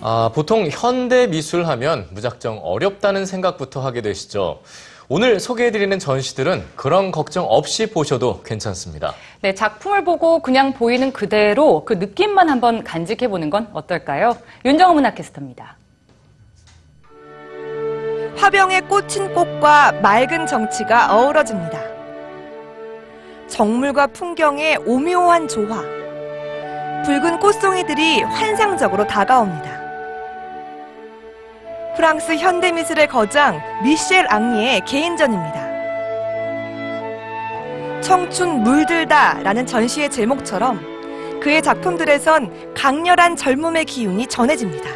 아, 보통 현대 미술 하면 무작정 어렵다는 생각부터 하게 되시죠. 오늘 소개해드리는 전시들은 그런 걱정 없이 보셔도 괜찮습니다. 네, 작품을 보고 그냥 보이는 그대로 그 느낌만 한번 간직해 보는 건 어떨까요? 윤정호 문학캐스터입니다. 화병에 꽂힌 꽃과 맑은 정치가 어우러집니다. 정물과 풍경의 오묘한 조화. 붉은 꽃송이들이 환상적으로 다가옵니다. 프랑스 현대미술의 거장 미셸 앙리의 개인전입니다. 청춘 물들다 라는 전시의 제목처럼 그의 작품들에선 강렬한 젊음의 기운이 전해집니다.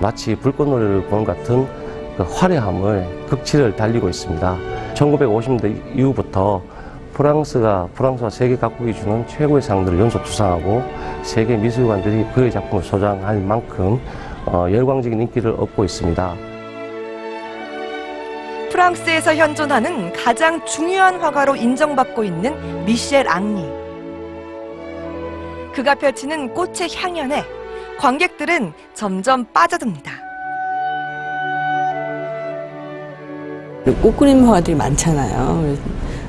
마치 불꽃놀이를 것 같은 그 화려함을 극치를 달리고 있습니다. 1950년대 이후부터 프랑스가 프랑스와 세계 각국이 주는 최고의 상들을 연속 수상하고 세계 미술관들이 그의 작품을 소장할 만큼 어, 열광적인 인기를 얻고 있습니다. 프랑스에서 현존하는 가장 중요한 화가로 인정받고 있는 미셸 앙리. 그가 펼치는 꽃의 향연에 관객들은 점점 빠져듭니다. 꽃 그림 화가들이 많잖아요.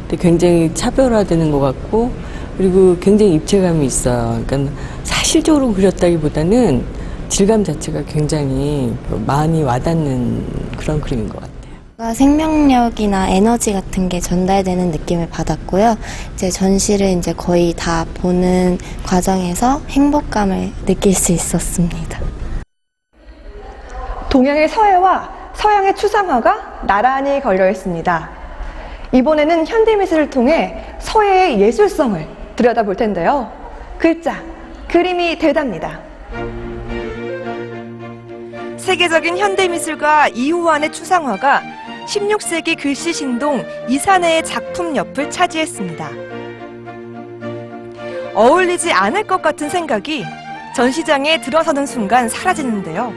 근데 굉장히 차별화되는 것 같고 그리고 굉장히 입체감이 있어요. 그러니까 사실적으로 그렸다기보다는 질감 자체가 굉장히 많이 와닿는 그런 그림인 것 같아요. 생명력이나 에너지 같은 게 전달되는 느낌을 받았고요. 이제 전시를 이제 거의 다 보는 과정에서 행복감을 느낄 수 있었습니다. 동양의 서예와 서양의 추상화가 나란히 걸려 있습니다. 이번에는 현대미술을 통해 서예의 예술성을 들여다볼 텐데요. 글자, 그림이 대답니다. 세계적인 현대미술가 이후환의 추상화가 16세기 글씨 신동 이산해의 작품 옆을 차지했습니다. 어울리지 않을 것 같은 생각이 전시장에 들어서는 순간 사라지는데요.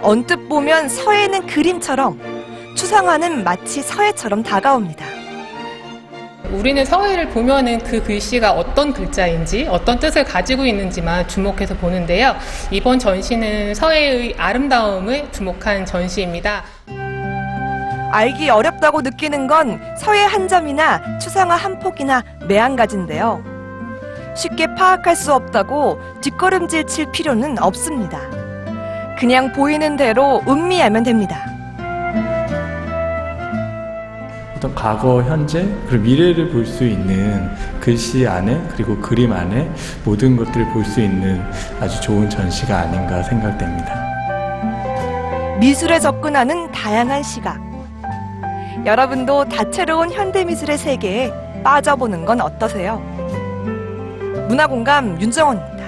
언뜻 보면 서예는 그림처럼 추상화는 마치 서예처럼 다가옵니다. 우리는 서예를 보면은 그 글씨가 어떤 글자인지 어떤 뜻을 가지고 있는지만 주목해서 보는데요. 이번 전시는 서예의 아름다움을 주목한 전시입니다. 알기 어렵다고 느끼는 건 서예 한 점이나 추상화 한 폭이나 매한가지인데요. 쉽게 파악할 수 없다고 뒷걸음질 칠 필요는 없습니다. 그냥 보이는 대로 음미하면 됩니다. 어떤 과거, 현재, 그리고 미래를 볼 수 있는 글씨 안에 그리고 그림 안에 모든 것들을 볼 수 있는 아주 좋은 전시가 아닌가 생각됩니다. 미술에 접근하는 다양한 시각. 여러분도 다채로운 현대미술의 세계에 빠져보는 건 어떠세요? 문화공감 윤정원입니다.